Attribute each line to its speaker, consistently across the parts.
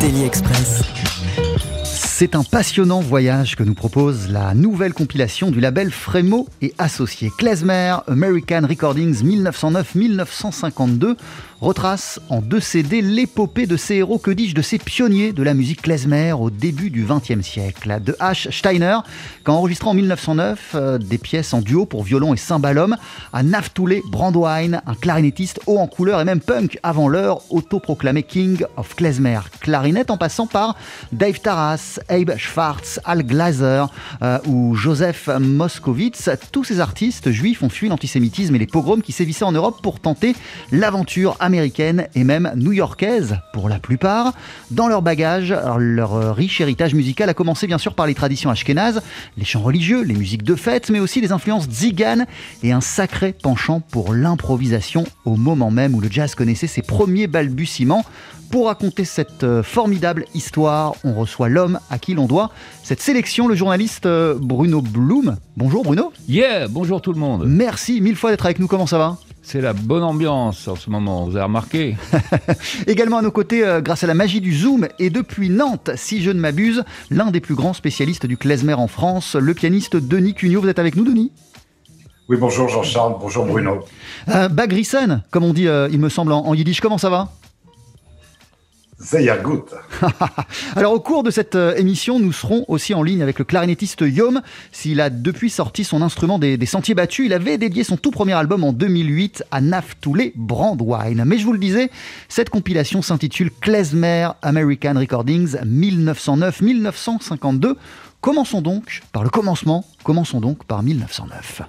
Speaker 1: Daily Express.
Speaker 2: C'est un passionnant voyage que nous propose la nouvelle compilation du label Frémo et Associés. Klezmer American Recordings 1909-1952 retrace en deux CD l'épopée de ces héros, que dis-je, de ces pionniers de la musique klezmer au début du XXe siècle. De H. Steiner, qui enregistré en 1909 euh, des pièces en duo pour violon et cymbalum, à Naftule Brandwein, un clarinettiste haut en couleur et même punk avant l'heure, autoproclamé King of Klezmer. Clarinette en passant par Dave Taras, Abe Schwartz, Al Glazer euh, ou Joseph Moskowitz. Tous ces artistes juifs ont fui l'antisémitisme et les pogroms qui sévissaient en Europe pour tenter l'aventure américaine et même new-yorkaise pour la plupart. Dans leur bagage, leur euh, riche héritage musical a commencé bien sûr par les traditions ashkénazes, les chants religieux, les musiques de fête, mais aussi les influences tziganes et un sacré penchant pour l'improvisation au moment même où le jazz connaissait ses premiers balbutiements. Pour raconter cette euh, formidable histoire, on reçoit l'homme à qui l'on doit cette sélection, le journaliste euh, Bruno Blum. Bonjour Bruno.
Speaker 3: Yeah, bonjour tout le monde.
Speaker 2: Merci mille fois d'être avec nous. Comment ça va?
Speaker 3: C'est la bonne ambiance en ce moment, vous avez remarqué
Speaker 2: Également à nos côtés, euh, grâce à la magie du Zoom et depuis Nantes, si je ne m'abuse, l'un des plus grands spécialistes du klezmer en France, le pianiste Denis Cugnot. Vous êtes avec nous, Denis?
Speaker 4: Oui, bonjour Jean-Charles, bonjour Bruno.
Speaker 2: euh, Bagrissen, comme on dit, euh, il me semble, en, en yiddish. Comment ça va?
Speaker 4: Sehr gut.
Speaker 2: Alors au cours de cette euh, émission, nous serons aussi en ligne avec le clarinettiste Yom. S'il a depuis sorti son instrument des, sentiers battus, il avait dédié son tout premier album en 2008 à Naftule Brandwein. Mais je vous le disais, cette compilation s'intitule Klezmer American Recordings 1909-1952. Commençons donc par le commencement, commençons donc par 1909.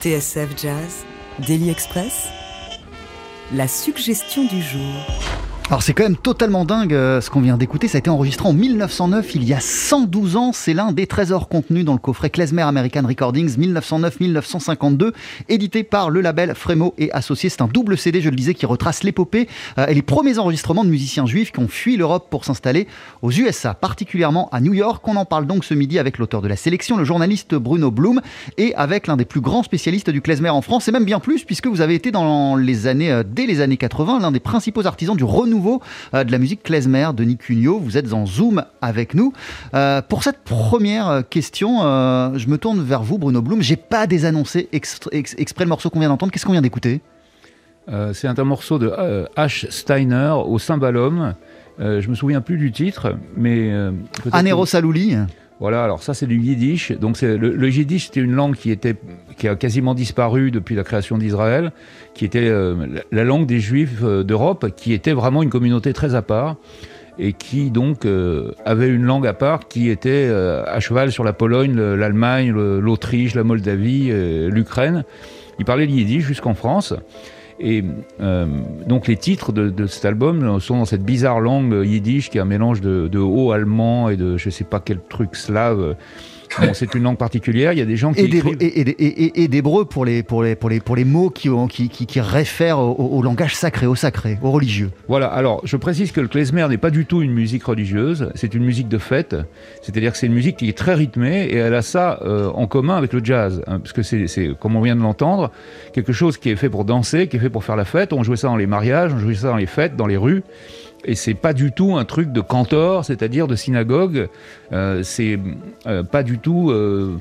Speaker 1: TSF Jazz, Daily Express, la suggestion du jour.
Speaker 2: Alors c'est quand même totalement dingue euh, ce qu'on vient d'écouter. Ça a été enregistré en 1909, il y a 112 ans. C'est l'un des trésors contenus dans le coffret Klezmer American Recordings 1909-1952, édité par le label Frémo et Associés. C'est un double CD, je le disais, qui retrace l'épopée euh, et les premiers enregistrements de musiciens juifs qui ont fui l'Europe pour s'installer aux USA, particulièrement à New York. On en parle donc ce midi avec l'auteur de la sélection, le journaliste Bruno Blum, et avec l'un des plus grands spécialistes du klezmer en France, et même bien plus, puisque vous avez été dans les années, euh, dès les années 80, l'un des principaux artisans du renouveau euh, de la musique klezmer, Denis Cugnot. Vous êtes en Zoom avec nous. Euh, pour cette première euh, question, je me tourne vers vous, Bruno Blum. J'ai pas désannoncé exprès le morceau qu'on vient d'entendre. Qu'est-ce qu'on vient d'écouter?
Speaker 3: C'est un, morceau de H. Steiner au cymbalum. je me souviens plus du titre, mais.
Speaker 2: Anero Salouli
Speaker 3: voilà, alors ça c'est du yiddish. Donc le, le, yiddish c'était une langue qui était qui a quasiment disparu depuis la création d'Israël, qui était euh, la langue des Juifs euh, d'Europe, qui était vraiment une communauté très à part et qui donc euh, avait une langue à part qui était à cheval sur la Pologne, l'Allemagne, l'Autriche, la Moldavie, l'Ukraine. Ils parlaient le yiddish jusqu'en France. Et euh, donc les titres de, cet album sont dans cette bizarre langue yiddish qui est un mélange de, de haut allemand et de je sais pas quel truc slave c'est une langue particulière. Il y a des gens qui
Speaker 2: et d'hébreu pour les pour les pour les pour les mots qui qui, qui, qui réfèrent au, langage sacré, au sacré, au religieux.
Speaker 3: Voilà. Alors, je précise que le klezmer n'est pas du tout une musique religieuse. C'est une musique de fête. C'est-à-dire que c'est une musique qui est très rythmée et elle a ça euh, en commun avec le jazz, hein, parce que c'est comme on vient de l'entendre, quelque chose qui est fait pour danser, qui est fait pour faire la fête. On jouait ça dans les mariages, on jouait ça dans les fêtes, dans les rues. Et c'est pas du tout un truc de cantor, c'est-à-dire de synagogue. Euh, c'est euh, pas du tout euh,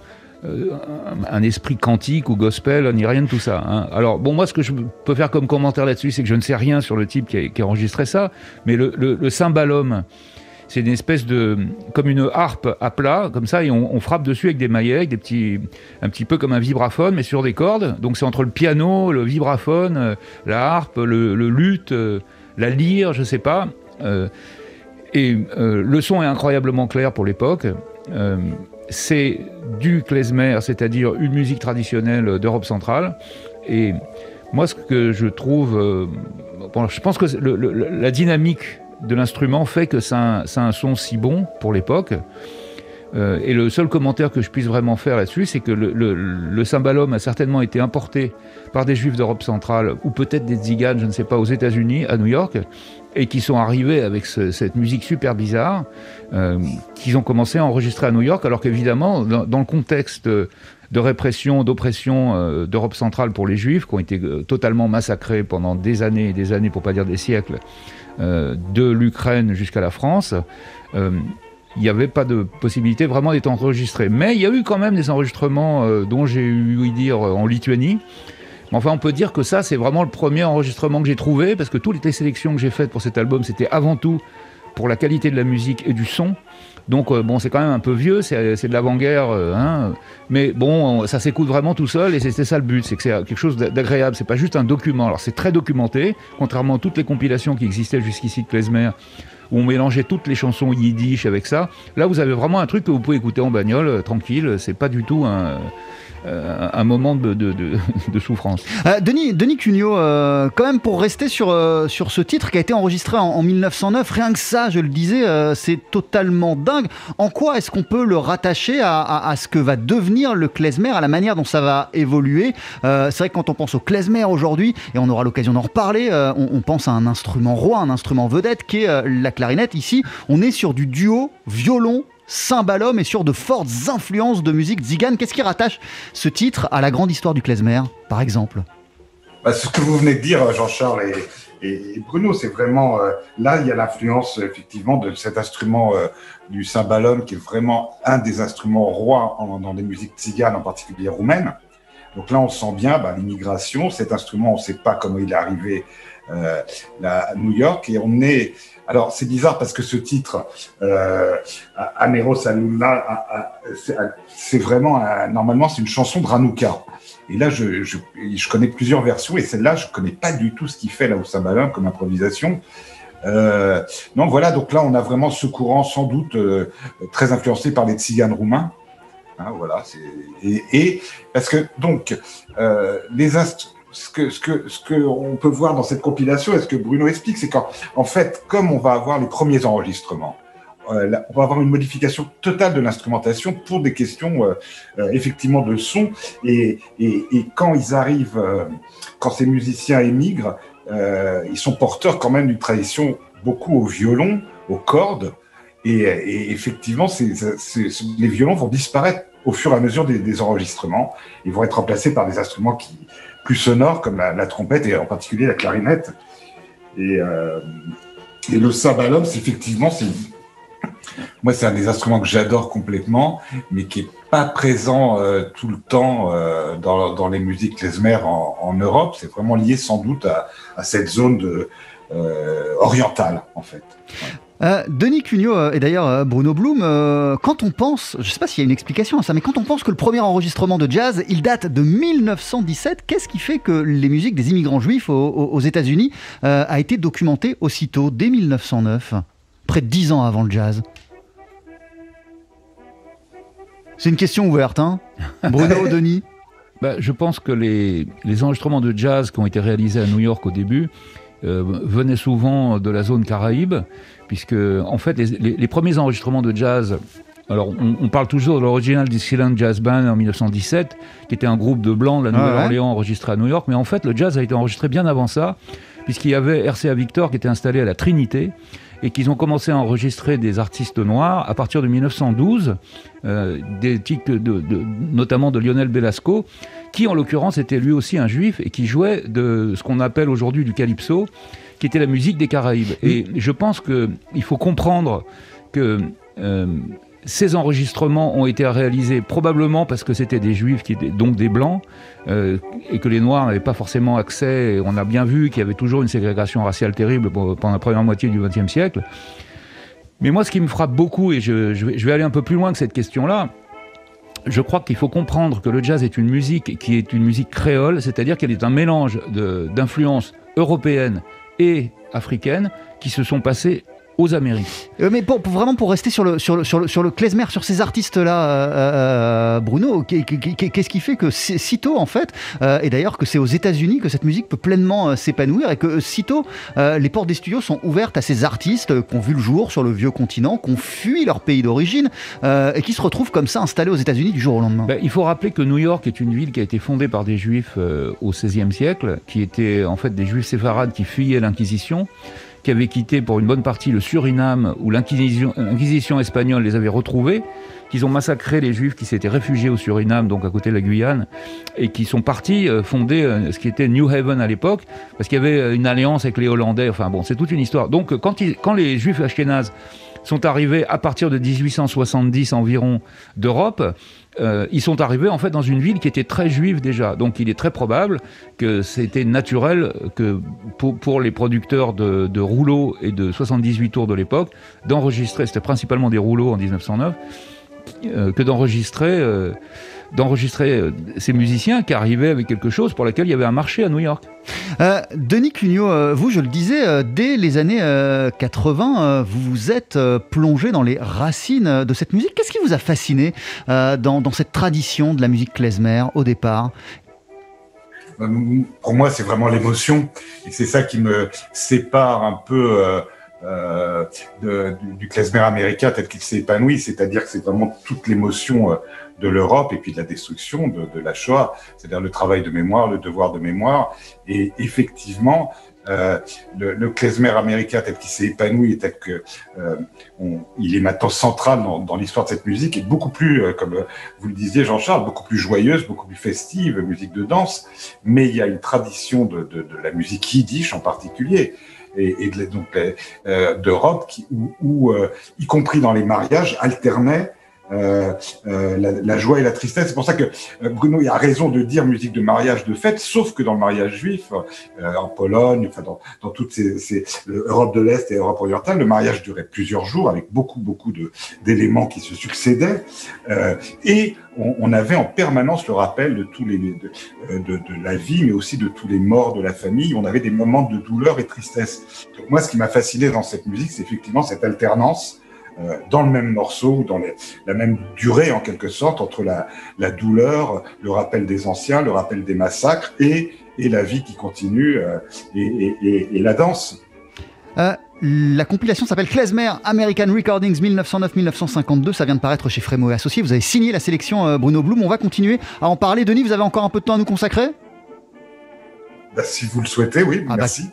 Speaker 3: un esprit quantique ou gospel, ni rien de tout ça. Hein. Alors, bon, moi, ce que je peux faire comme commentaire là-dessus, c'est que je ne sais rien sur le type qui a, enregistré ça, mais le, le, cymbalum, c'est une espèce de. comme une harpe à plat, comme ça, et on, frappe dessus avec des maillets, des petits. un petit peu comme un vibraphone, mais sur des cordes. Donc, c'est entre le piano, le vibraphone, la harpe, le, le luth la lire, je sais pas. Euh, et euh, le son est incroyablement clair pour l'époque. Euh, c'est du klezmer, c'est-à-dire une musique traditionnelle d'Europe centrale. Et moi, ce que je trouve, je pense que la dynamique de l'instrument fait que c'est un, son si bon pour l'époque. Euh, et le seul commentaire que je puisse vraiment faire là-dessus, c'est que le, le, cymbalum a certainement été importé par des juifs d'Europe centrale, ou peut-être des tziganes, je ne sais pas, aux États-Unis, à New York, et qui sont arrivés avec cette musique super bizarre, euh, qu'ils ont commencé à enregistrer à New York, alors qu'évidemment, dans, le contexte de répression, d'oppression euh, d'Europe centrale pour les juifs, qui ont été totalement massacrés pendant des années et des années, pour pas dire des siècles, de l'Ukraine jusqu'à la France, il n'y avait pas de possibilité vraiment d'être enregistré. Mais il y a eu quand même des enregistrements euh, dont j'ai eu dire euh, en Lituanie. Mais enfin, on peut dire que ça, c'est vraiment le premier enregistrement que j'ai trouvé, parce que toutes les sélections que j'ai faites pour cet album, c'était avant tout pour la qualité de la musique et du son. Donc euh, bon, c'est quand même un peu vieux, c'est de l'avant-guerre, hein, mais bon, ça s'écoute vraiment tout seul et c'était ça le but, c'est que c'est quelque chose d'agréable, c'est pas juste un document. Alors c'est très documenté, contrairement à toutes les compilations qui existaient jusqu'ici de Klezmer, où on mélangeait toutes les chansons yiddish avec ça. Là, vous avez vraiment un truc que vous pouvez écouter en bagnole, euh, tranquille. C'est pas du tout un euh, un moment de, souffrance.
Speaker 2: Euh, Denis, Denis Cugnot, quand même pour rester sur, ce titre qui a été enregistré en, 1909, rien que ça, je le disais, c'est totalement dingue. En quoi est-ce qu'on peut le rattacher à, à, ce que va devenir le klezmer, à la manière dont ça va évoluer? C'est vrai que quand on pense au klezmer aujourd'hui, et on aura l'occasion d'en reparler, on, on, pense à un instrument roi, un instrument vedette qui est la clarinette. Ici, on est sur du duo violon cymbalum et sur de fortes influences de musique zigane. Qu'est-ce qui rattache ce titre à la grande histoire du klezmer, par exemple?
Speaker 4: Bah, Ce que vous venez de dire, Jean-Charles et, Bruno, c'est vraiment euh, là, il y a l'influence effectivement de cet instrument euh, du cymbalum qui est vraiment un des instruments rois dans les musiques tziganes, en particulier roumaines. Donc là, on sent bien bah, l'immigration. Cet instrument, on ne sait pas comment il est arrivé euh, à New York et on est alors, c'est bizarre parce que ce titre, euh, Amero c'est vraiment, normalement, c'est une chanson de Ranouka. Et là, je, je, connais plusieurs versions et celle-là, je connais pas du tout ce qu'il fait là au Sambalin comme improvisation. Euh, non, voilà, donc là, on a vraiment ce courant sans doute euh, très influencé par les tziganes roumains. Hein, voilà, et, parce que donc euh, les ce que ce que ce que on peut voir dans cette compilation et ce que Bruno explique, c'est qu'en en fait, comme on va avoir les premiers enregistrements, euh, on va avoir une modification totale de l'instrumentation pour des questions euh, euh, effectivement de son et, et, et, quand ils arrivent, quand ces musiciens émigrent, ils sont porteurs quand même d'une tradition beaucoup au violon, aux cordes et, effectivement, c'est, les violons vont disparaître au fur et à mesure des, des, enregistrements. Ils vont être remplacés par des instruments qui, plus sonores, comme la, trompette et en particulier la clarinette. Et, euh, le sabalum, c'est effectivement, c'est moi, c'est un des instruments que j'adore complètement, mais qui est pas présent euh, tout le temps euh, dans, les musiques klezmer en, en Europe. C'est vraiment lié sans doute à, cette zone de, orientale, en fait.
Speaker 2: Euh, Denis Cugnot euh, et d'ailleurs euh, Bruno Blum, euh, quand on pense, je ne sais pas s'il y a une explication à ça, mais quand on pense que le premier enregistrement de jazz, il date de 1917, qu'est-ce qui fait que les musiques des immigrants juifs aux, aux États-Unis euh, a été documentée aussitôt, dès 1909, près de dix ans avant le jazz? C'est une question ouverte, hein. Bruno, Denis?
Speaker 3: Bah, Je pense que les, les enregistrements de jazz qui ont été réalisés à New York au début euh, venaient souvent de la zone Caraïbe, puisque en fait les, les, les premiers enregistrements de jazz alors, on, on, parle toujours de l'original Dixieland Jazz Band en 1917, qui était un groupe de blancs de la Nouvelle-Orléans ouais. enregistré à New York, mais en fait, le jazz a été enregistré bien avant ça, puisqu'il y avait RCA Victor qui était installé à la Trinité, et qu'ils ont commencé à enregistrer des artistes noirs à partir de 1912, euh, des titres de, de, notamment de Lionel Belasco, qui en l'occurrence était lui aussi un juif et qui jouait de ce qu'on appelle aujourd'hui du calypso, qui était la musique des Caraïbes. Et je pense qu'il faut comprendre que euh, ces enregistrements ont été réalisés probablement parce que c'était des juifs, qui étaient donc des blancs, euh, et que les noirs n'avaient pas forcément accès. On a bien vu qu'il y avait toujours une ségrégation raciale terrible pendant la première moitié du XXe siècle. Mais moi, ce qui me frappe beaucoup, et je, je, vais, je vais aller un peu plus loin que cette question-là, je crois qu'il faut comprendre que le jazz est une musique qui est une musique créole, c'est-à-dire qu'elle est un mélange d'influences européennes et africaines qui se sont passées aux Amériques.
Speaker 2: Euh, mais pour, pour, vraiment pour rester sur le, sur le, sur le, sur le klezmer, sur ces artistes-là, euh, euh, Bruno, qu'est-ce qui fait que sitôt, en fait, et d'ailleurs que c'est aux États-Unis que cette musique peut pleinement s'épanouir et que sitôt les portes des studios sont ouvertes à ces artistes qui ont vu le jour sur le vieux continent, qui ont fui leur pays d'origine et qui se retrouvent comme ça installés aux États-Unis du jour au lendemain
Speaker 3: ben, Il faut rappeler que New York est une ville qui a été fondée par des juifs au XVIe siècle, qui étaient en fait des juifs séfarades qui fuyaient l'Inquisition qui avaient quitté pour une bonne partie le Suriname, où l'Inquisition espagnole les avait retrouvés, qu'ils ont massacré les Juifs qui s'étaient réfugiés au Suriname, donc à côté de la Guyane, et qui sont partis euh, fonder euh, ce qui était New Haven à l'époque, parce qu'il y avait euh, une alliance avec les Hollandais, enfin bon, c'est toute une histoire. Donc quand, quand les Juifs ashkénazes sont arrivés à partir de 1870 environ d'Europe, euh, ils sont arrivés en fait dans une ville qui était très juive déjà. Donc il est très probable que c'était naturel que pour, les producteurs de, de rouleaux et de 78 tours de l'époque d'enregistrer, c'était principalement des rouleaux en 1909, euh, que d'enregistrer euh, d'enregistrer euh, ces musiciens qui arrivaient avec quelque chose pour lequel il y avait un marché à New York.
Speaker 2: Euh, Denis Cugnot, euh, vous, je le disais, euh, dès les années 80, vous vous êtes plongé dans les racines de cette musique. Qu'est-ce qui vous a fasciné dans, dans, cette tradition de la musique klezmer au départ?
Speaker 4: Pour moi, c'est vraiment l'émotion. Et c'est ça qui me sépare un peu... Euh, de, du, du klezmer américain tel qu'il s'est épanoui, c'est-à-dire que c'est vraiment toute l'émotion euh, de l'Europe et puis de la destruction de, de la Shoah, c'est-à-dire le travail de mémoire, le devoir de mémoire. Et effectivement, euh, le, le klezmer américain tel qu'il s'est épanoui et tel que euh, on, il est maintenant central dans, dans l'histoire de cette musique est beaucoup plus, euh, comme vous le disiez Jean-Charles, beaucoup plus joyeuse, beaucoup plus festive, musique de danse. Mais il y a une tradition de, de, de la musique yiddish en particulier et, et de, donc euh, d'Europe où, où euh, y compris dans les mariages alternaient euh, euh, la, la, joie et la tristesse. C'est pour ça que euh, Bruno a raison de dire musique de mariage de fête, sauf que dans le mariage juif, euh, en Pologne, enfin dans, dans toutes ces, ces Europe de l'Est et Europe orientale, le mariage durait plusieurs jours avec beaucoup beaucoup d'éléments qui se succédaient et on, on, avait en permanence le rappel de tous les de, de, de, la vie, mais aussi de tous les morts de la famille. On avait des moments de douleur et tristesse. Donc moi, ce qui m'a fasciné dans cette musique, c'est effectivement cette alternance dans le même morceau, dans la même durée en quelque sorte, entre la, douleur, le rappel des anciens, le rappel des massacres et, la vie qui continue euh, et, la danse.
Speaker 2: Euh, la compilation s'appelle Klezmer American Recordings 1909-1952. Ça vient de paraître chez Frémo et Associés. Vous avez signé la sélection Bruno Blum. On va continuer à en parler. Denis, vous avez encore un peu de temps à nous consacrer?
Speaker 4: Bah, si vous le souhaitez, oui, ah bah, merci.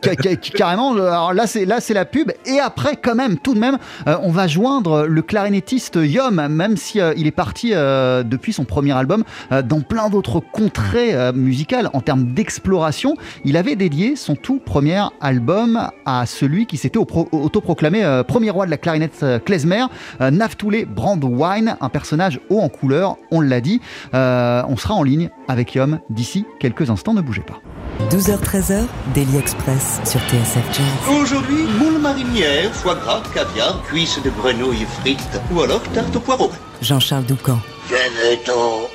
Speaker 2: carrément, alors là c'est là c'est la pub et après quand même tout de même euh, on va joindre le clarinettiste Yom même si euh, il est parti euh, depuis son premier album dans plein d'autres contrées musicales en termes d'exploration, il avait dédié son tout premier album à celui qui s'était autoproclamé premier roi de la clarinette klezmer, Naftule Brandwine, un personnage haut en couleur, on l'a dit. on sera en ligne avec Yom d'ici quelques instants, ne bougez pas.
Speaker 1: 12h-13h, Daily Express sur TSF Jazz.
Speaker 5: Aujourd'hui, moule marinière, foie gras, caviar, cuisses de grenouille frites ou alors tarte au poireau.
Speaker 1: Jean-Charles Doucan.
Speaker 5: Venez-t'en.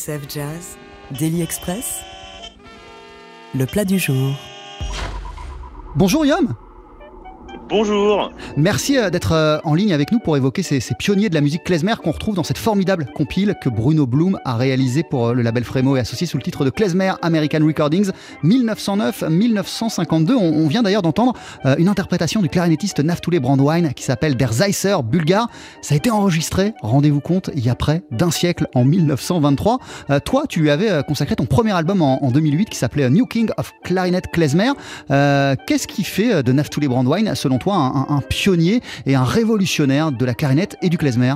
Speaker 1: TSF Jazz, Daily Express, le plat du jour.
Speaker 2: Bonjour Yom
Speaker 6: Bonjour.
Speaker 2: Merci euh, d'être euh, en ligne avec nous pour évoquer ces, pionniers de la musique klezmer qu'on retrouve dans cette formidable compile que Bruno Bloom a réalisée pour euh, le label Frémo et associé sous le titre de Klezmer American Recordings 1909-1952. On, vient d'ailleurs d'entendre une interprétation du clarinettiste Naftule Brandwine qui s'appelle Der Zeisser bulgare. Ça a été enregistré, rendez-vous compte, il y a près d'un siècle en 1923. toi, tu lui avais consacré ton premier album en, 2008 qui s'appelait New King of Clarinet Klezmer. Qu'est-ce qui fait de Naftule Brandwine, selon toi, un, pionnier et un révolutionnaire de la clarinette et du klezmer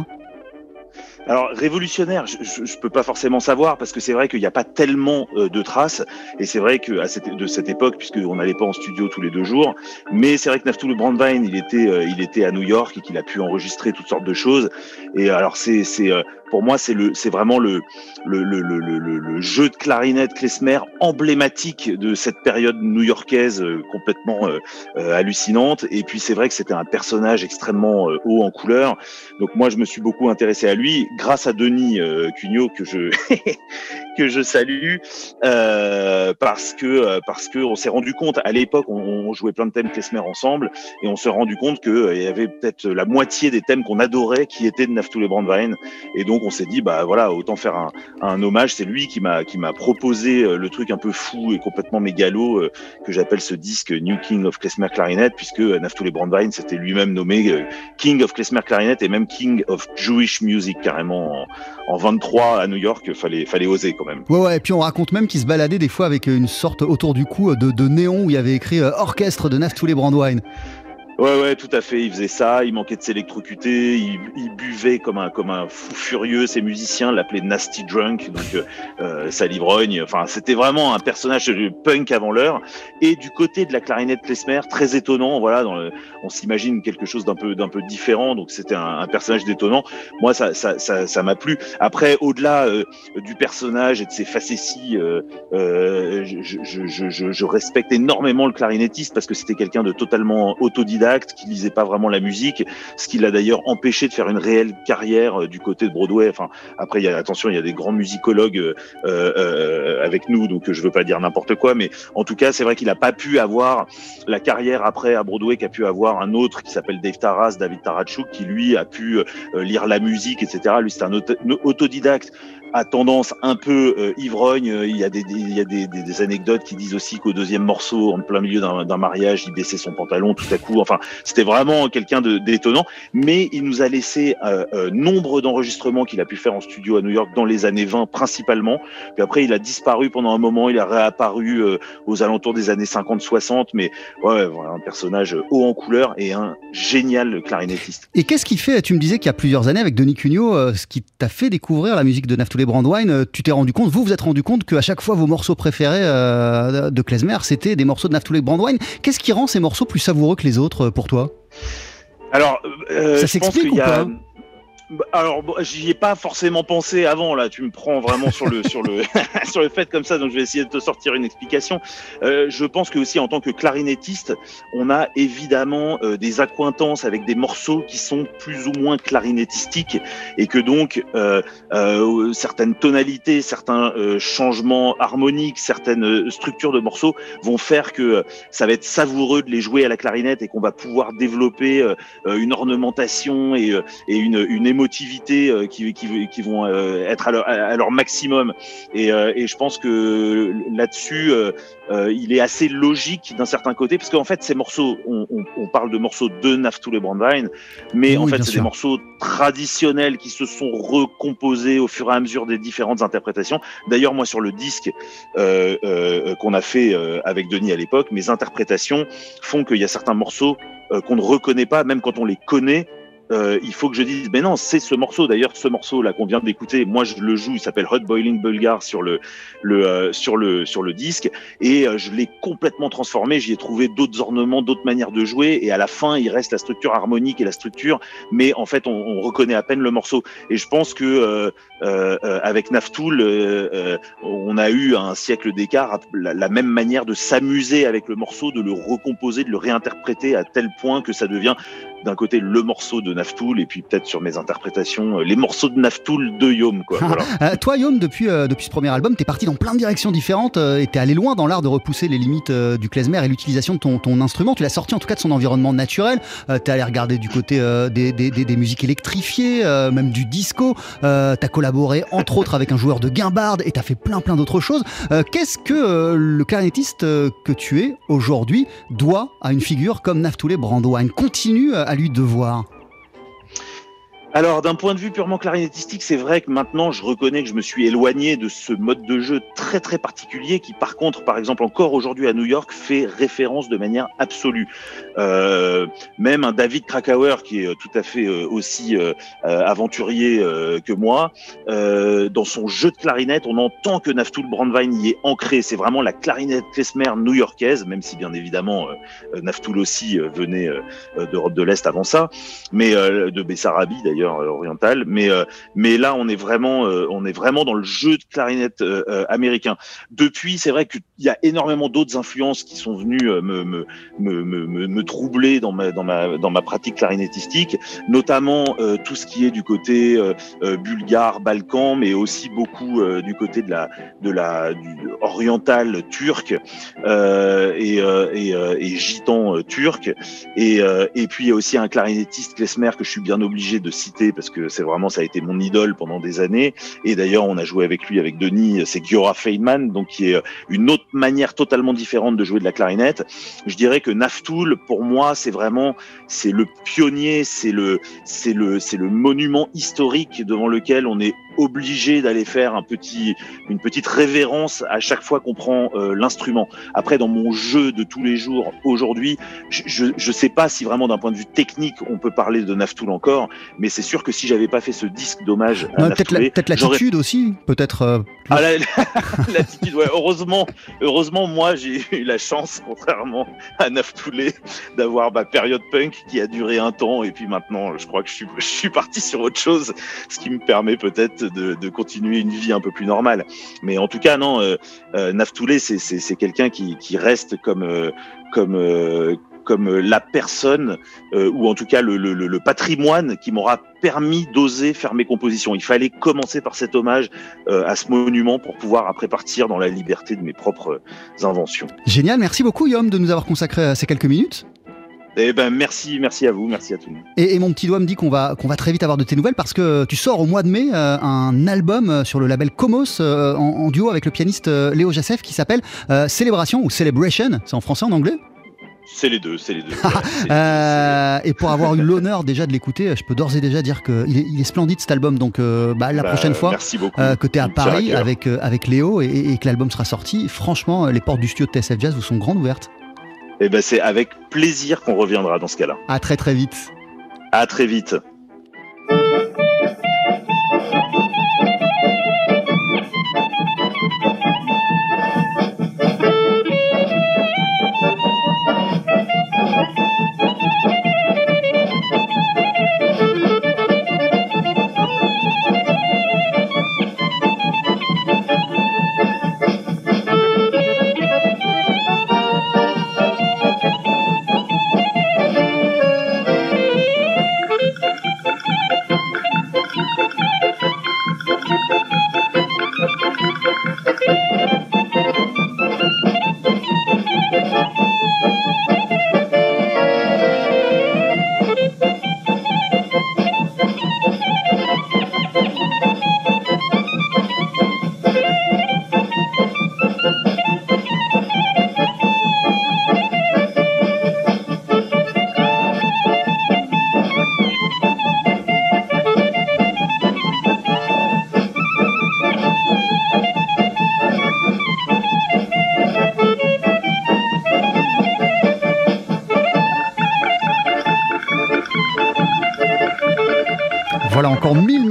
Speaker 6: Alors révolutionnaire, je, je, peux pas forcément savoir parce que c'est vrai qu'il n'y a pas tellement euh, de traces et c'est vrai que cette, de cette époque, puisqu'on n'allait pas en studio tous les deux jours, mais c'est vrai que Naftoul Brandwein, il était, euh, il était à New York et qu'il a pu enregistrer toutes sortes de choses. Et alors c'est, c'est, euh, pour moi, c'est le, c'est vraiment le jeu de clarinette klezmer emblématique de cette période new-yorkaise complètement hallucinante. Et puis c'est vrai que c'était un personnage extrêmement haut en couleur. Donc moi, je me suis beaucoup intéressé à lui grâce à Denis euh, Cugnot que je que je salue euh, parce que euh, parce que on s'est rendu compte à l'époque on, jouait plein de thèmes Klezmer ensemble et on s'est rendu compte que euh, il y avait peut-être la moitié des thèmes qu'on adorait qui étaient de Naftoul Brandwein et donc on s'est dit bah voilà autant faire un, hommage c'est lui qui m'a qui m'a proposé le truc un peu fou et complètement mégalo que j'appelle ce disque New King of Klezmer Clarinet puisque Naftoul Brandwein s'était lui-même nommé King of Klezmer Clarinet et même King of Jewish Music carrément en, en 23 à New York fallait fallait oser quand même.
Speaker 2: Ouais, ouais, et puis on raconte même qu'il se baladait des fois avec une sorte autour du cou de, de néon où il y avait écrit euh, Orchestre de Naftoulé Brandwine.
Speaker 6: Ouais, ouais, tout à fait. Il faisait ça. Il manquait de s'électrocuter. Il, il, buvait comme un, comme un fou furieux. Ses musiciens l'appelaient Nasty Drunk, donc euh, euh ça l'ivrogne. Enfin, c'était vraiment un personnage punk avant l'heure. Et du côté de la clarinette klezmer, très étonnant. Voilà, on s'imagine quelque chose d'un peu, d'un peu différent. Donc c'était un, un, personnage détonnant. Moi, ça, ça, ça, ça m'a plu. Après, au-delà euh, du personnage et de ses facéties, euh, euh je, je, je, je, respecte énormément le clarinettiste parce que c'était quelqu'un de totalement autodidacte qui lisait pas vraiment la musique, ce qui l'a d'ailleurs empêché de faire une réelle carrière euh, du côté de Broadway. Enfin, après, y a attention, il y a des grands musicologues euh, euh, avec nous, donc je veux pas dire n'importe quoi, mais en tout cas, c'est vrai qu'il a pas pu avoir la carrière après à Broadway qu'a pu avoir un autre qui s'appelle Dave Taras, David Tarachuk, qui lui a pu lire la musique, etc. Lui, c'est un autodidacte a tendance un peu euh, ivrogne. Il y a, des, il y a des, des, anecdotes qui disent aussi qu'au deuxième morceau, en plein milieu d'un mariage, il baissait son pantalon tout à coup. Enfin, c'était vraiment quelqu'un d'étonnant. Mais il nous a laissé euh, euh, nombre d'enregistrements qu'il a pu faire en studio à New York dans les années 20 principalement. Puis après, il a disparu pendant un moment. Il a réapparu euh, aux alentours des années 50-60. Mais ouais, voilà, un personnage haut en couleur et un génial clarinettiste.
Speaker 2: Et qu'est-ce qui fait, tu me disais qu'il y a plusieurs années avec Denis Cugnot, ce qui t'a fait découvrir la musique de Brandwine, euh, tu t'es rendu compte, vous vous êtes rendu compte qu'à chaque fois vos morceaux préférés euh, de Klezmer, c'était des morceaux de Naftulé Brandwine. Qu'est-ce qui rend ces morceaux plus savoureux que les autres euh, pour toi?
Speaker 6: Alors, ça s'explique ou pas? Bah, alors, j'y ai pas forcément pensé avant. Là, tu me prends vraiment sur le sur le sur le fait comme ça. Donc, je vais essayer de te sortir une explication. Euh, je pense que aussi en tant que clarinettiste, on a évidemment euh, des accointances avec des morceaux qui sont plus ou moins clarinettistiques et que donc euh, certaines tonalités, certains changements harmoniques, certaines structures de morceaux vont faire que ça va être savoureux de les jouer à la clarinette et qu'on va pouvoir développer une ornementation et, et une, une émotivité euh, qui, qui, qui, vont euh, être à leur, à leur maximum. Et, euh, et, je pense que là-dessus, il est assez logique d'un certain côté, parce qu'en fait, ces morceaux, on, on, on parle de morceaux de Naftoul et Brandwein, mais en fait, c'est des morceaux traditionnels qui se sont recomposés au fur et à mesure des différentes interprétations. D'ailleurs, moi, sur le disque euh, euh, qu'on a fait avec Denis à l'époque, mes interprétations font qu'il y a certains morceaux qu'on ne reconnaît pas, même quand on les connaît, euh, il faut que je dise, mais non, c'est ce morceau. D'ailleurs, ce morceau là qu'on vient d'écouter, moi je le joue. Il s'appelle Hot Boiling Bulgar sur le, le euh, sur le sur le disque, et euh, je l'ai complètement transformé. J'y ai trouvé d'autres ornements, d'autres manières de jouer, et à la fin, il reste la structure harmonique et la structure, mais en fait, on, on reconnaît à peine le morceau. Et je pense que euh, euh, avec Naftoul, on a eu un siècle d'écart la même manière de s'amuser avec le morceau, de le recomposer, de le réinterpréter à tel point que ça devient d'un côté le morceau de Naftoul et puis peut-être sur mes interprétations euh, les morceaux de Naftoul de Yom. Quoi, voilà.
Speaker 2: euh, toi Yom, depuis, euh, depuis ce premier album, t'es parti dans plein de directions différentes euh, et t'es allé loin dans l'art de repousser les limites du klezmer et l'utilisation de ton, ton, instrument. Tu l'as sorti en tout cas de son environnement naturel. t'es allé regarder du côté des, des, des, des, musiques électrifiées, même du disco. t'as collaboré entre autres avec un joueur de guimbarde et t'as fait plein plein d'autres choses. Qu'est-ce que le clarinettiste que tu es aujourd'hui doit à une figure comme Naftoulé Brandwine Continue à lui devoir
Speaker 6: alors, d'un point de vue purement clarinettistique, c'est vrai que maintenant, je reconnais que je me suis éloigné de ce mode de jeu très très particulier qui, par contre, par exemple, encore aujourd'hui à New York, fait référence de manière absolue. Euh, même un David Krakauer, qui est euh, tout à fait euh, aussi euh, aventurier que moi, dans son jeu de clarinette, on entend que Naftoul Brandwein y est ancré. C'est vraiment la clarinette klezmer new-yorkaise, même si bien évidemment Naftoul aussi venait d'Europe de l'Est avant ça, mais de Bessarabie d'ailleurs euh, orientale. Mais euh, mais là, on est vraiment euh, on est vraiment dans le jeu de clarinette américain. Depuis, c'est vrai qu'il y a énormément d'autres influences qui sont venues me me, me, me, troubler dans ma dans ma dans ma pratique clarinettistique, notamment tout ce qui est du côté bulgare, balkan, mais aussi beaucoup du côté de la de la du oriental turc et, et, gitan turc. Et, et puis il y a aussi un clarinettiste klezmer que je suis bien obligé de citer parce que c'est vraiment ça a été mon idole pendant des années. Et d'ailleurs, on a joué avec lui, avec Denis, c'est Giora Feynman, donc qui est une autre manière totalement différente de jouer de la clarinette. Je dirais que Naftoul, pour moi, c'est vraiment c'est le pionnier, c'est le c'est le c'est le monument historique devant lequel on est obligé d'aller faire un petit, une petite révérence à chaque fois qu'on prend euh, l'instrument. Après, dans mon jeu de tous les jours aujourd'hui, je ne sais pas si vraiment d'un point de vue technique on peut parler de Naftoul encore, mais c'est sûr que si j'avais pas fait ce disque d'hommage
Speaker 2: peut-être l'attitude aussi, peut-être. Euh,
Speaker 6: ah, l'attitude, ouais. Heureusement, heureusement, moi j'ai eu la chance, contrairement à Naftoulé, d'avoir ma période punk qui a duré un temps et puis maintenant, je crois que je suis, je suis parti sur autre chose, ce qui me permet peut-être de, continuer une vie un peu plus normale. Mais en tout cas, non, euh, euh Naftoulé, c'est quelqu'un qui, reste comme, euh, comme, euh, comme la personne, ou en tout cas le, le patrimoine qui m'aura permis d'oser faire mes compositions. Il fallait commencer par cet hommage à ce monument pour pouvoir après partir dans la liberté de mes propres inventions.
Speaker 2: Génial, merci beaucoup Yom de nous avoir consacré ces quelques minutes.
Speaker 6: Eh ben merci, merci à vous, merci à tout le monde.
Speaker 2: Et, mon petit doigt me dit qu'on va qu'on va très vite avoir de tes nouvelles parce que tu sors au mois de mai euh, un album euh, sur le label Comos euh, en, duo avec le pianiste Léo Jassef qui s'appelle Célébration ou Celebration, c'est en français en anglais?
Speaker 6: C'est les deux, c'est les deux.
Speaker 2: et pour avoir eu l'honneur déjà de l'écouter, je peux d'ores et déjà dire qu'il est, il est splendide cet album. Donc bah, la bah, prochaine fois que tu es à Paris avec, avec Léo et, et que l'album sera sorti, franchement, les portes du studio de TSF Jazz vous sont grandes ouvertes.
Speaker 6: Et eh ben c'est avec plaisir qu'on reviendra dans ce cas-là.
Speaker 2: À très très vite.
Speaker 6: À très vite.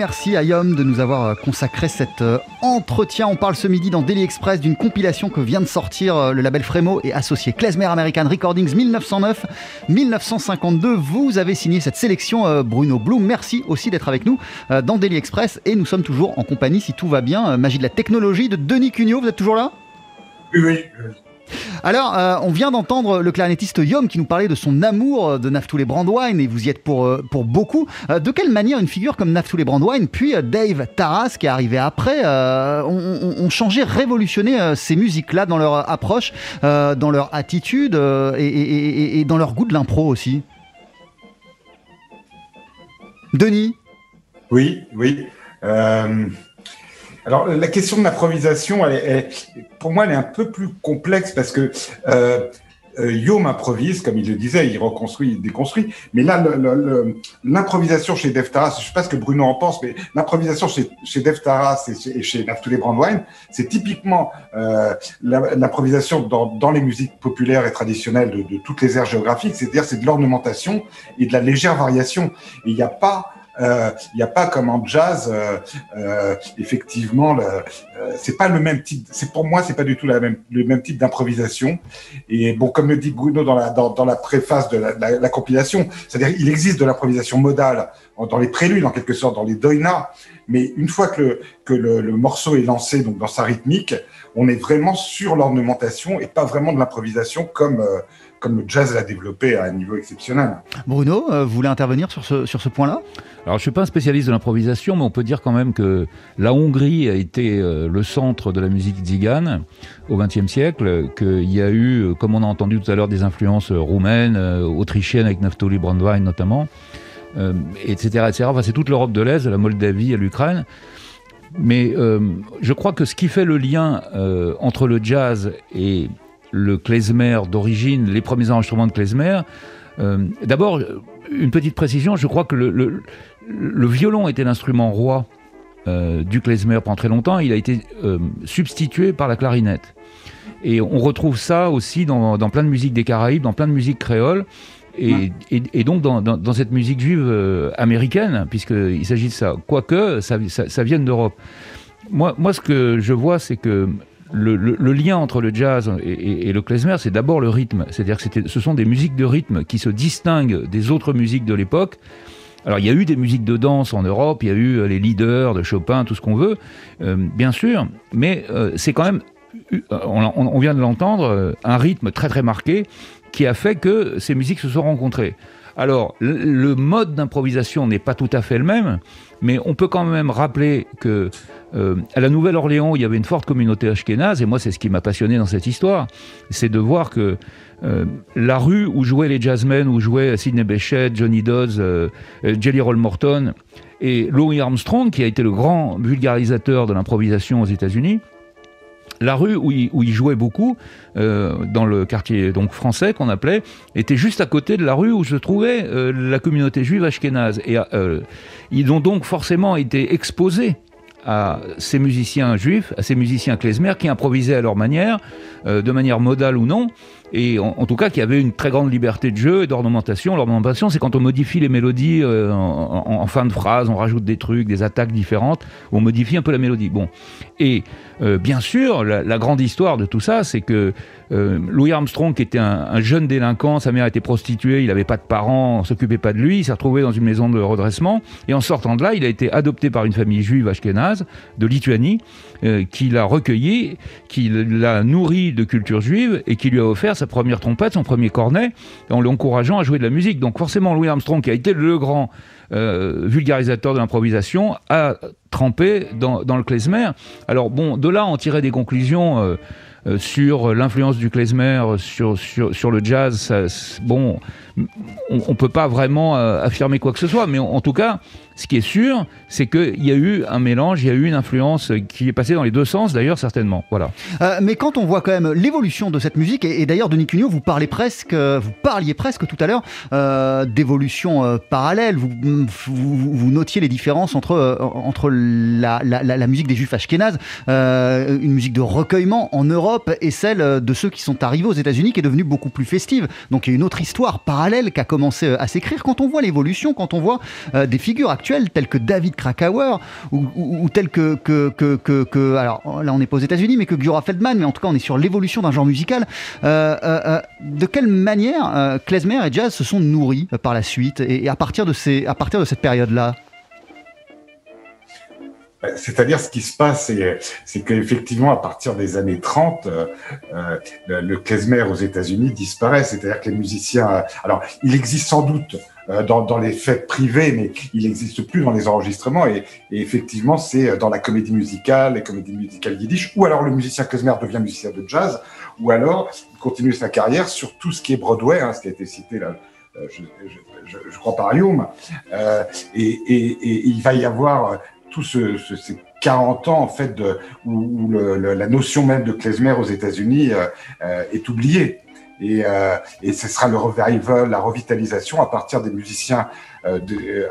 Speaker 2: Merci à Yom de nous avoir euh, consacré cet euh, entretien. On parle ce midi dans Daily Express d'une compilation que vient de sortir euh, le label Frémo et associé Klezmer American Recordings 1909-1952. Vous avez signé cette sélection, Bruno Bloom. Merci aussi d'être avec nous dans Daily Express et nous sommes toujours en compagnie, si tout va bien, magie de la technologie de Denis Cugnot. Vous êtes toujours là?
Speaker 4: Oui, oui.
Speaker 2: Alors, euh, on vient d'entendre le clarinettiste Yom qui nous parlait de son amour euh, de Naftoul Brandwine et vous y êtes pour, euh, pour beaucoup. de quelle manière une figure comme Naftoul Brandwine, puis Dave Taras qui est arrivé après, ont, changé, révolutionné ces musiques-là dans leur approche, dans leur attitude et, et, dans leur goût de l'impro aussi? Denis?
Speaker 4: Oui, oui. Alors, la question de l'improvisation, pour moi, elle est un peu plus complexe parce que euh, Yom improvise, comme il le disait, il reconstruit, il déconstruit. Mais là, l'improvisation chez Deftara, je ne sais pas ce que Bruno en pense, mais l'improvisation chez, chez Deftara et chez Naftuli Brandwein, c'est typiquement l'improvisation dans, dans, les musiques populaires et traditionnelles de, de toutes les aires géographiques, c'est-à-dire c'est de l'ornementation et de la légère variation. Et il n'y a pas euh, il n'y a pas comme en jazz, euh, euh, effectivement, c'est pas le même type. C'est pour moi, c'est pas du tout la le même type d'improvisation. Et bon, comme le dit Bruno dans la dans, la préface de la, la, compilation, c'est-à-dire il existe de l'improvisation modale dans les préludes, en quelque sorte, dans les doinas. Mais une fois que le, que le, le morceau est lancé, donc dans sa rythmique, on est vraiment sur l'ornementation et pas vraiment de l'improvisation comme comme le jazz l'a développé à un niveau exceptionnel.
Speaker 2: Bruno, vous voulez intervenir sur ce, sur ce point-là?
Speaker 3: Alors je ne suis pas un spécialiste de l'improvisation, mais on peut dire quand même que la Hongrie a été euh, le centre de la musique tzigane au XXe siècle, qu'il y a eu, euh, comme on a entendu tout à l'heure, des influences euh, roumaines, autrichiennes avec Naftali Brandwein notamment, etc. etc. Enfin, c'est toute l'Europe de l'Est, la Moldavie à l'Ukraine. Mais je crois que ce qui fait le lien entre le jazz et le klezmer d'origine, les premiers enregistrements de klezmer, d'abord, une petite précision, je crois que le, le violon était l'instrument roi euh, du klezmer pendant très longtemps. Il a été euh, substitué par la clarinette. Et on retrouve ça aussi dans, plein de musiques des Caraïbes, dans plein de musiques créoles. Et, donc dans, cette musique juive euh, américaine, puisqu'il s'agit de ça. Quoique ça, ça, vienne d'Europe. Moi, moi, ce que je vois, c'est que le, lien entre le jazz et, le klezmer, c'est d'abord le rythme. C'est-à-dire que ce sont des musiques de rythme qui se distinguent des autres musiques de l'époque. Alors il y a eu des musiques de danse en Europe, il y a eu euh, les leaders de Chopin, tout ce qu'on veut, euh, bien sûr, mais euh, c'est quand même, on, vient de l'entendre, un rythme très très marqué qui a fait que ces musiques se sont rencontrées. Alors le mode d'improvisation n'est pas tout à fait le même, mais on peut quand même rappeler que à la Nouvelle-Orléans, il y avait une forte communauté ashkénaze, et moi c'est ce qui m'a passionné dans cette histoire, c'est de voir que euh, la rue où jouaient les jazzmen, où jouaient Sidney Bechet, Johnny Dodds, euh, euh, Jelly Roll Morton et Louis Armstrong, qui a été le grand vulgarisateur de l'improvisation aux États-Unis. La rue où il, jouait beaucoup, dans le quartier donc français qu'on appelait, était juste à côté de la rue où se trouvait la communauté juive ashkénaze. Et ils ont donc forcément été exposés à ces musiciens juifs, à ces musiciens klezmer qui improvisaient à leur manière, de manière modale ou non, et en, tout cas qui avait une très grande liberté de jeu et d'ornementation. L'ornementation, c'est quand on modifie les mélodies euh, en, fin de phrase, on rajoute des trucs, des attaques différentes, on modifie un peu la mélodie. Bon, et euh, bien sûr, la, grande histoire de tout ça, c'est que euh, Louis Armstrong, qui était un, jeune délinquant, sa mère était prostituée, il n'avait pas de parents, on s'occupait pas de lui, il s'est retrouvé dans une maison de redressement, et en sortant de là, il a été adopté par une famille juive ashkénaze de Lituanie, qui l'a recueilli, qui l'a nourri de culture juive et qui lui a offert sa première trompette, son premier cornet, en l'encourageant à jouer de la musique. Donc forcément, Louis Armstrong, qui a été le grand euh, vulgarisateur de l'improvisation, a trempé dans, le klezmer. Alors bon, de là, on tirait des conclusions. Euh, euh, sur l'influence du klezmer sur, le jazz, bon, on ne peut pas vraiment affirmer quoi que ce soit, mais en tout cas, ce qui est sûr, c'est qu'il y a eu un mélange, il y a eu une influence qui est passée dans les deux sens, d'ailleurs, certainement. Voilà.
Speaker 2: Euh, mais quand on voit quand même l'évolution de cette musique, et, d'ailleurs, Denis Cugnot, vous, parlez presque, vous parliez presque tout à l'heure euh, d'évolution euh, parallèle. Vous, notiez les différences entre, entre la, musique des Juifs ashkénazes, une musique de recueillement en Europe, et celle de ceux qui sont arrivés aux États-Unis, qui est devenue beaucoup plus festive. Donc il y a une autre histoire parallèle qui a commencé à s'écrire. Quand on voit l'évolution, quand on voit des figures tels que David Krakauer ou, tels que, alors là on n'est pas aux États-Unis, mais que Giora Feldman, mais en tout cas on est sur l'évolution d'un genre musical. Euh, euh, euh, de quelle manière klezmer et jazz se sont nourris par la suite et, à partir de ces, à partir de cette période-là?
Speaker 4: C'est-à-dire, ce qui se passe, c'est qu'effectivement, à partir des années 30, le klezmer aux États-Unis disparaît. C'est-à-dire que les musiciens. Alors, il existe sans doute euh, dans, dans, les fêtes privées, mais il n'existe plus dans les enregistrements. Et, et effectivement, c'est euh, dans la comédie musicale, les comédies musicales yiddish, ou alors le musicien klezmer devient musicien de jazz, ou alors il continue sa carrière sur tout ce qui est Broadway, hein, ce qui a été cité là, euh, je, je, je, crois par Hume. Euh, et, et, et, il va y avoir tout ce, ce, ces 40 ans en fait de, où, où le, la notion même de klezmer aux États-Unis euh, est oubliée. et, et ce sera le revival, la revitalisation à partir des musiciens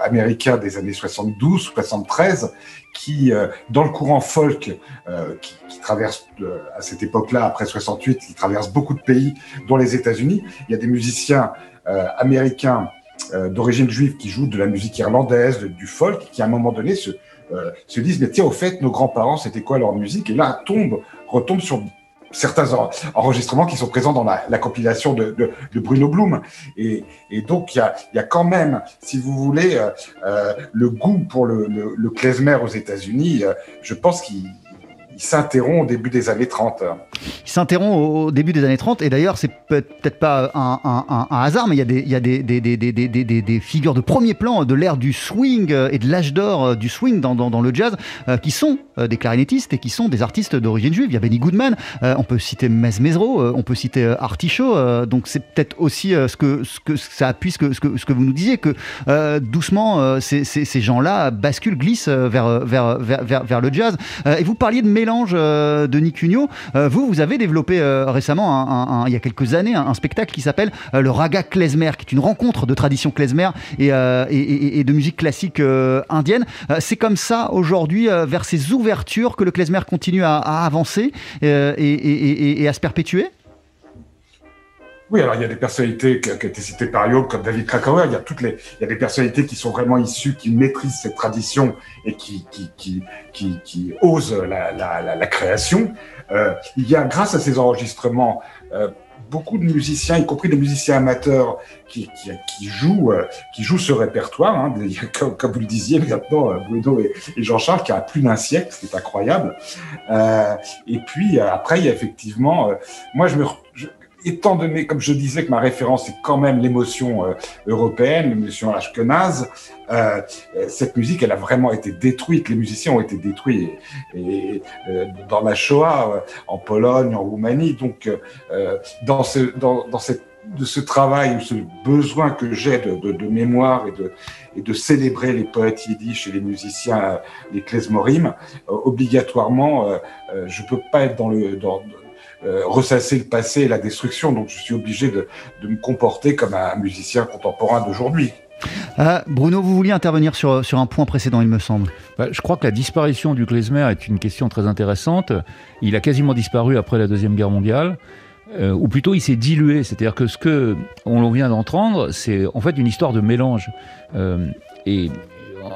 Speaker 4: américains des années 72, 73, qui, dans le courant folk, qui, qui, traverse à cette époque-là, après 68, qui traverse beaucoup de pays, dont les États-Unis, il y a des musiciens américains d'origine juive qui jouent de la musique irlandaise, du folk, qui à un moment donné se, euh, se disent, mais tiens, au fait, nos grands-parents, c'était quoi leur musique? Et là, tombe, retombe sur certains enregistrements qui sont présents dans la, compilation de, Bruno Blum. Et, donc, il y a, quand même, si vous voulez, euh, euh, le goût pour le, le klezmer aux États-Unis, je pense qu'il il s'interrompt au début des années 30.
Speaker 2: Il s'interrompt au début des années 30, et d'ailleurs, c'est peut-être pas un, hasard, mais il y a, des, figures de premier plan de l'ère du swing et de l'âge d'or du swing dans, le jazz euh, qui sont euh, des clarinettistes et qui sont des artistes d'origine juive. Il y a Benny Goodman, euh, on peut citer Mez Mezro, on peut citer Artichaut, donc c'est peut-être aussi ce, que, ça appuie ce que, vous nous disiez, que doucement, ces, gens-là basculent, glissent vers, vers, le jazz. et vous parliez de mélange euh, de Nick Cugno. Euh, vous, vous avez développé euh, récemment, il y a quelques années, un, spectacle qui s'appelle le Raga Klezmer, qui est une rencontre de tradition klezmer et, de musique classique indienne. C'est comme ça aujourd'hui, vers ces ouvertures, que le klezmer continue à, avancer et à se perpétuer?
Speaker 4: Oui, alors il y a des personnalités qui, ont été citées par Yob, comme David Krakauer. Il y a toutes les, il y a des personnalités qui sont vraiment issues, qui maîtrisent cette tradition et qui qui qui qui, qui osent la, la, la, création. Euh, il y a, grâce à ces enregistrements, euh, beaucoup de musiciens, y compris des musiciens amateurs, qui, qui, qui jouent, euh, qui jouent ce répertoire. Hein, comme, vous le disiez maintenant, euh, Bruno et, et Jean-Charles, qui a plus d'un siècle, c'est incroyable. Euh, et puis après, il y a effectivement, moi je me, étant donné, comme je disais, que ma référence est quand même l'émotion euh, européenne, l'émotion ashkenaz, euh, cette musique, elle a vraiment été détruite. Les musiciens ont été détruits et, euh, dans la Shoah, euh, en Pologne, en Roumanie. Donc, dans ce, dans, dans cette de ce travail, ce besoin que j'ai de, de, de, mémoire et de, et de célébrer les poètes yiddish et les musiciens, les klezmorim, obligatoirement, je peux pas être dans le, dans, euh, ressasser le passé et la destruction. Donc je suis obligé de, me comporter comme un musicien contemporain d'aujourd'hui.
Speaker 2: Euh, Bruno, vous vouliez intervenir sur, sur un point précédent, il me semble.
Speaker 3: Bah, je crois que la disparition du klezmer est une question très intéressante. Il a quasiment disparu après la Deuxième Guerre mondiale. Euh, ou plutôt il s'est dilué, c'est-à-dire que ce que on vient d'entendre, c'est en fait une histoire de mélange. et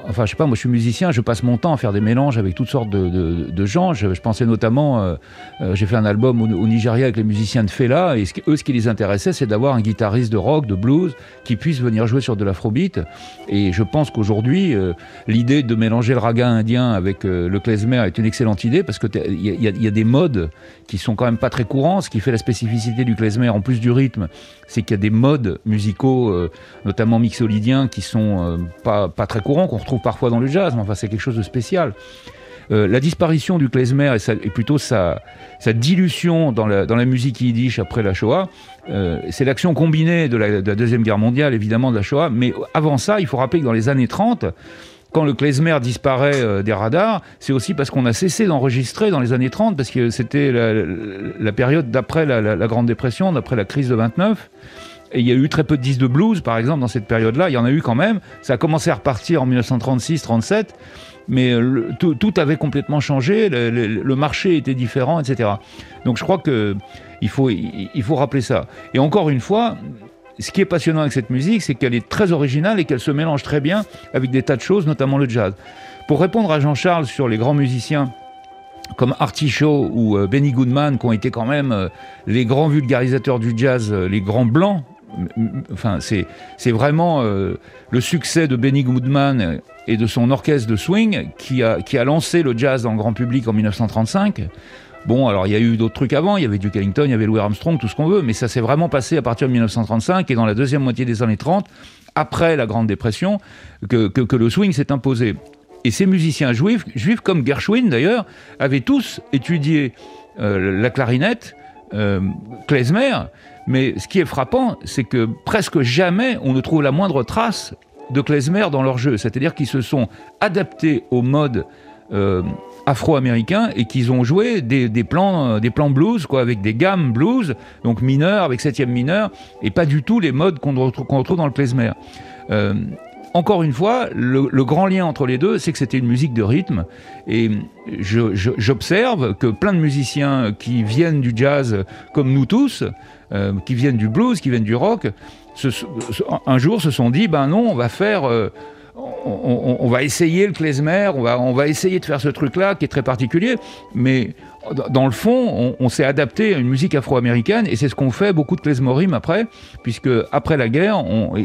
Speaker 3: enfin, je sais pas, moi je suis musicien, je passe mon temps à faire des mélanges avec toutes sortes de, gens. Je, pensais notamment, euh, euh, j'ai fait un album au, Nigeria avec les musiciens de Fela, et eux, ce qui les intéressait, c'est d'avoir un guitariste de rock, de blues, qui puisse venir jouer sur de l'afrobeat. Et je pense qu'aujourd'hui, euh, l'idée de mélanger le raga indien avec le klezmer est une excellente idée, parce qu'il y, y, a des modes qui sont quand même pas très courants. Ce qui fait la spécificité du klezmer, en plus du rythme, c'est qu'il y a des modes musicaux, notamment mixolydiens, qui sont pas très courants, qu'on retrouve parfois dans le jazz, mais enfin c'est quelque chose de spécial. Euh, la disparition du klezmer et, plutôt sa, dilution dans la, dans la, musique yiddish après la Shoah, euh, c'est l'action combinée de la, Deuxième Guerre mondiale, évidemment, de la Shoah, mais avant ça, il faut rappeler que dans les années 30, quand le klezmer disparaît euh, des radars, c'est aussi parce qu'on a cessé d'enregistrer dans les années 30, parce que c'était la, la, période d'après la, Grande Dépression, d'après la crise de 29. Et il y a eu très peu de disques de blues, par exemple, dans cette période-là. Il y en a eu quand même. Ça a commencé à repartir en 1936-37, mais euh, tout, avait complètement changé. Le, marché était différent, etc. Donc je crois que il faut, il faut rappeler ça. Et encore une fois, ce qui est passionnant avec cette musique, c'est qu'elle est très originale et qu'elle se mélange très bien avec des tas de choses, notamment le jazz. Pour répondre à Jean-Charles sur les grands musiciens comme Artie Shaw ou euh, Benny Goodman, qui ont été quand même euh, les grands vulgarisateurs du jazz, les grands blancs enfin, c'est, vraiment euh, le succès de Benny Goodman et de son orchestre de swing qui a, lancé le jazz dans le grand public en 1935. Bon, alors il y a eu d'autres trucs avant, il y avait Duke Ellington, il y avait Louis Armstrong, tout ce qu'on veut, mais ça s'est vraiment passé à partir de 1935 et dans la deuxième moitié des années 30, après la Grande Dépression, que, que, le swing s'est imposé. Et ces musiciens juifs, juifs comme Gershwin d'ailleurs, avaient tous étudié euh, la clarinette, euh, klezmer, mais ce qui est frappant, c'est que presque jamais on ne trouve la moindre trace de klezmer dans leur jeu. C'est-à-dire qu'ils se sont adaptés au mode euh, afro-américains et qu'ils ont joué des, plans, des plans blues, quoi, avec des gammes blues, donc mineurs, avec septième mineur, et pas du tout les modes qu'on retrouve, retrouve, dans le klezmer. Euh, encore une fois, le, grand lien entre les deux, c'est que c'était une musique de rythme. Et j'observe que plein de musiciens qui viennent du jazz, comme nous tous, euh, qui viennent du blues, qui viennent du rock, un jour se sont dit, ben non, on va faire... Euh, on, va essayer le klezmer, on va, on va essayer de faire ce truc-là qui est très particulier, mais dans le fond, on, s'est adapté à une musique afro-américaine et c'est ce qu'ont fait beaucoup de klezmorim après, puisque après la guerre,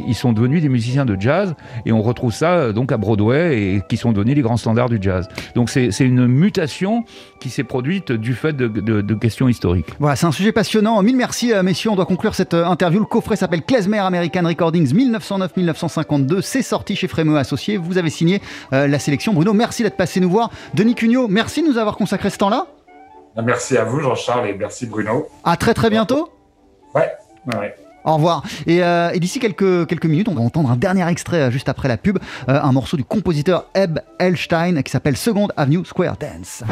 Speaker 3: ils sont devenus des musiciens de jazz et on retrouve ça euh, donc à Broadway et qui sont devenus les grands standards du jazz. Donc c'est une mutation qui s'est produite du fait de, questions historiques.
Speaker 2: Voilà, c'est un sujet passionnant. Mille merci, euh, messieurs. On doit conclure cette euh, interview. Le coffret s'appelle Klezmer American Recordings 1909-1952. C'est sorti chez Frémeux Associés. Vous avez signé la sélection. Bruno, merci d'être passé nous voir. Denis Cugnot, merci de nous avoir consacré ce temps-là.
Speaker 4: Merci à vous, Jean-Charles, et merci, Bruno.
Speaker 2: À très très bientôt.
Speaker 4: Ouais, ouais.
Speaker 2: Au revoir. Et, euh, d'ici quelques, quelques minutes, on va entendre un dernier extrait euh, juste après la pub, euh, un morceau du compositeur Eb Elstein qui s'appelle Second Avenue Square Dance.